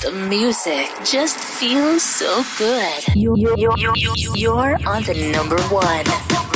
The music just feels so good. You, you, you, you, you're on the number one.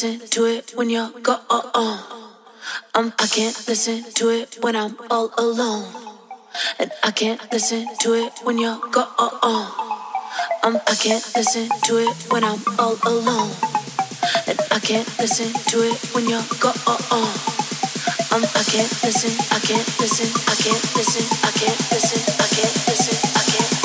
Listen to it when you're gone. I can't listen to it when I'm all alone. And I can't listen to it when you're gone. Um, I can't listen to it when I'm all alone. And I can't listen to it when you're gone. Um, I can't listen, I can't listen, I can't listen, I can't listen, I can't listen. worth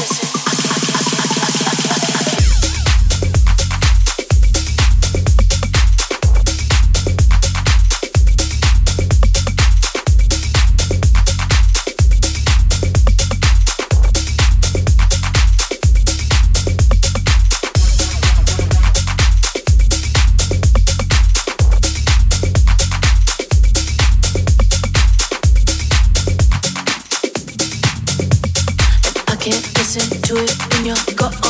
do it in your gut.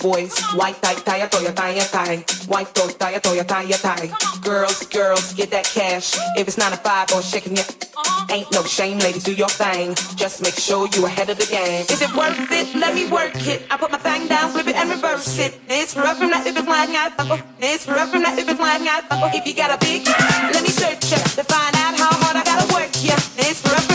Boys. White, tie, tie, toya, tie, tie. White, toy, tie, toya, tie, tie. Girls, girls, get that cash. If it's nine to five or shaking it, ain't no shame, ladies, do your thing. Just make sure you ahead of the game. Is it worth it? Let me work it. I put my thing down, flip it and reverse it. It's rough from that if it's flying out. Oh. It's rough from that if it's flying out. Oh. If you got a big, let me search ya to find out how hard I gotta work ya. It's rough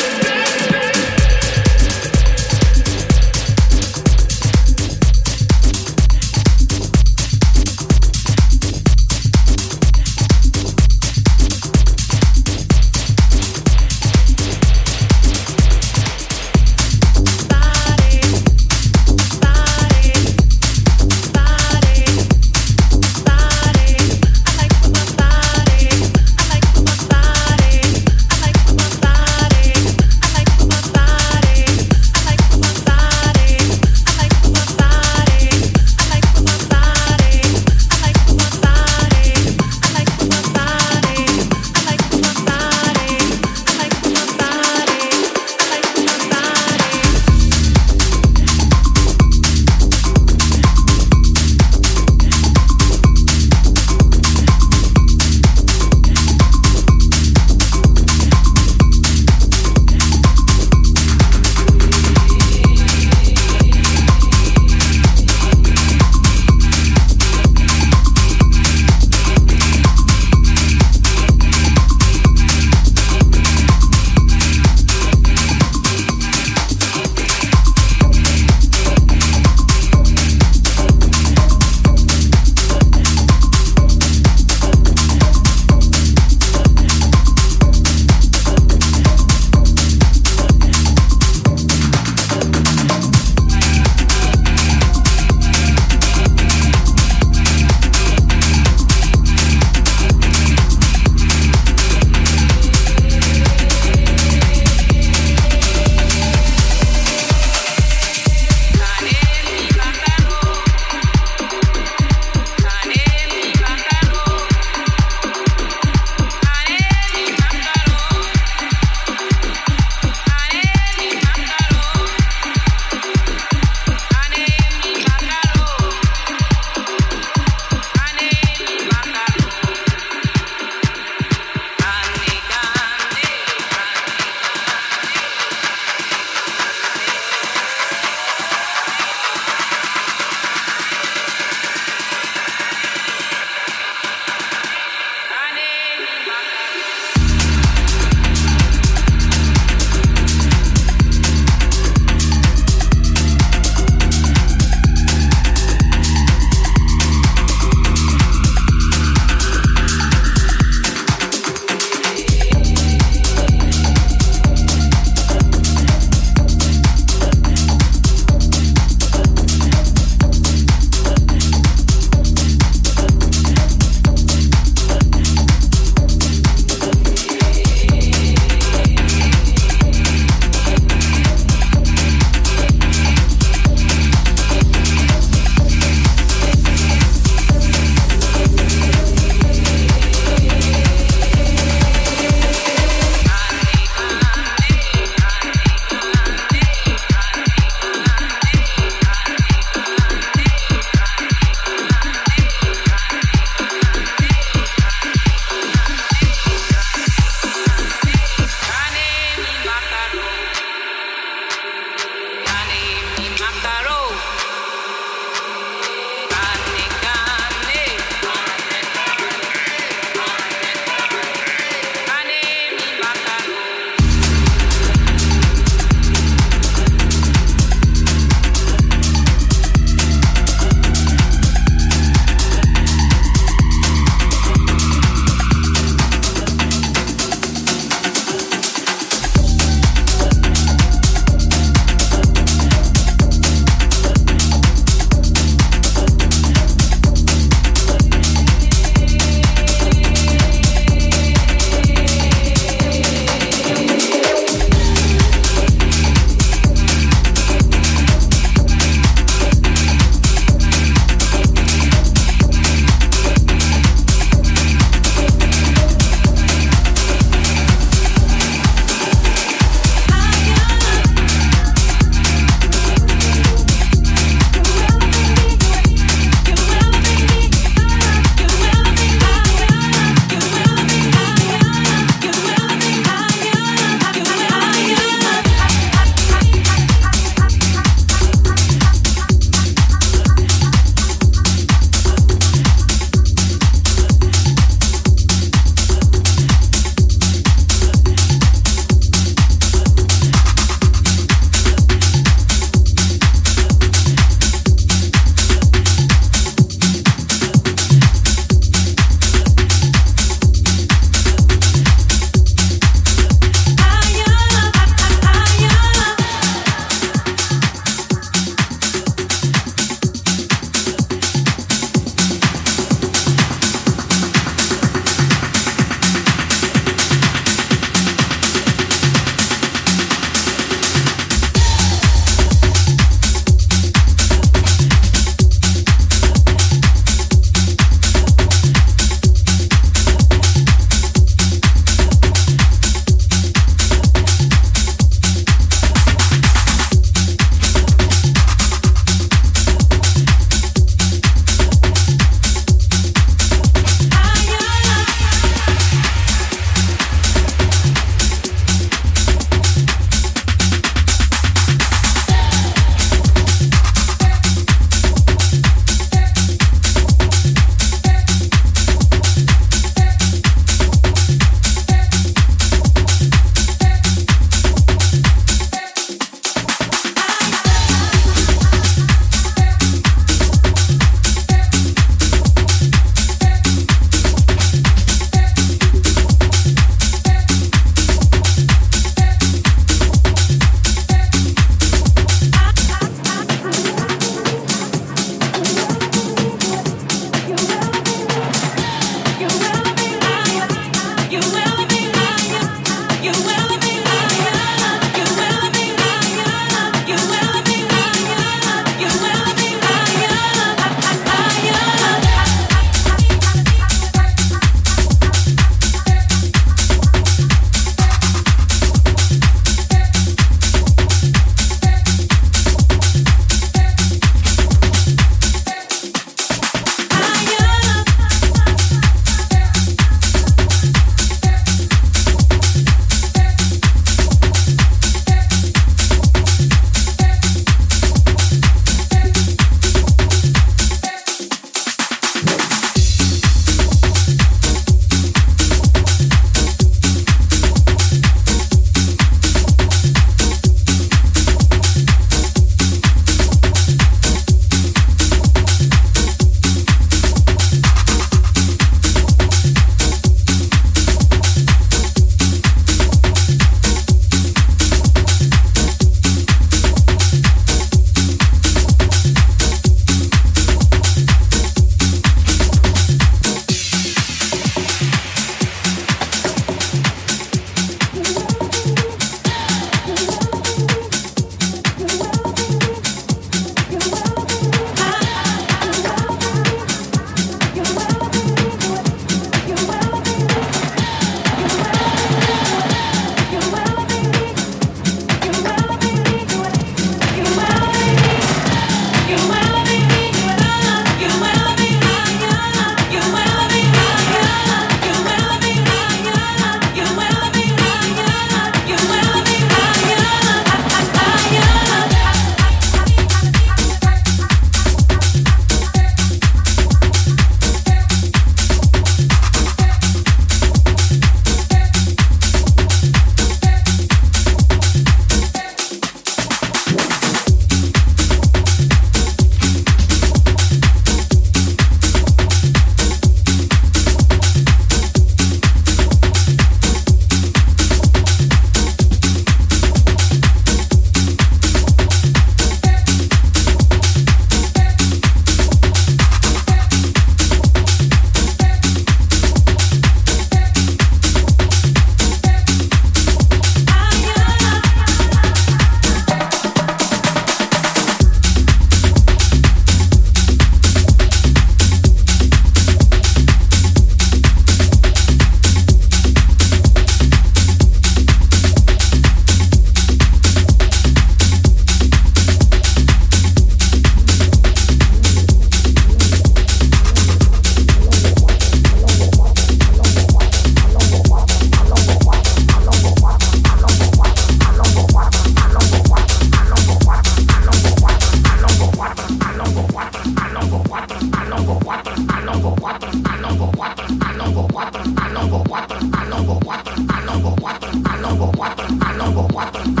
lobo, cuatro, a lobo, guapra, a lobo.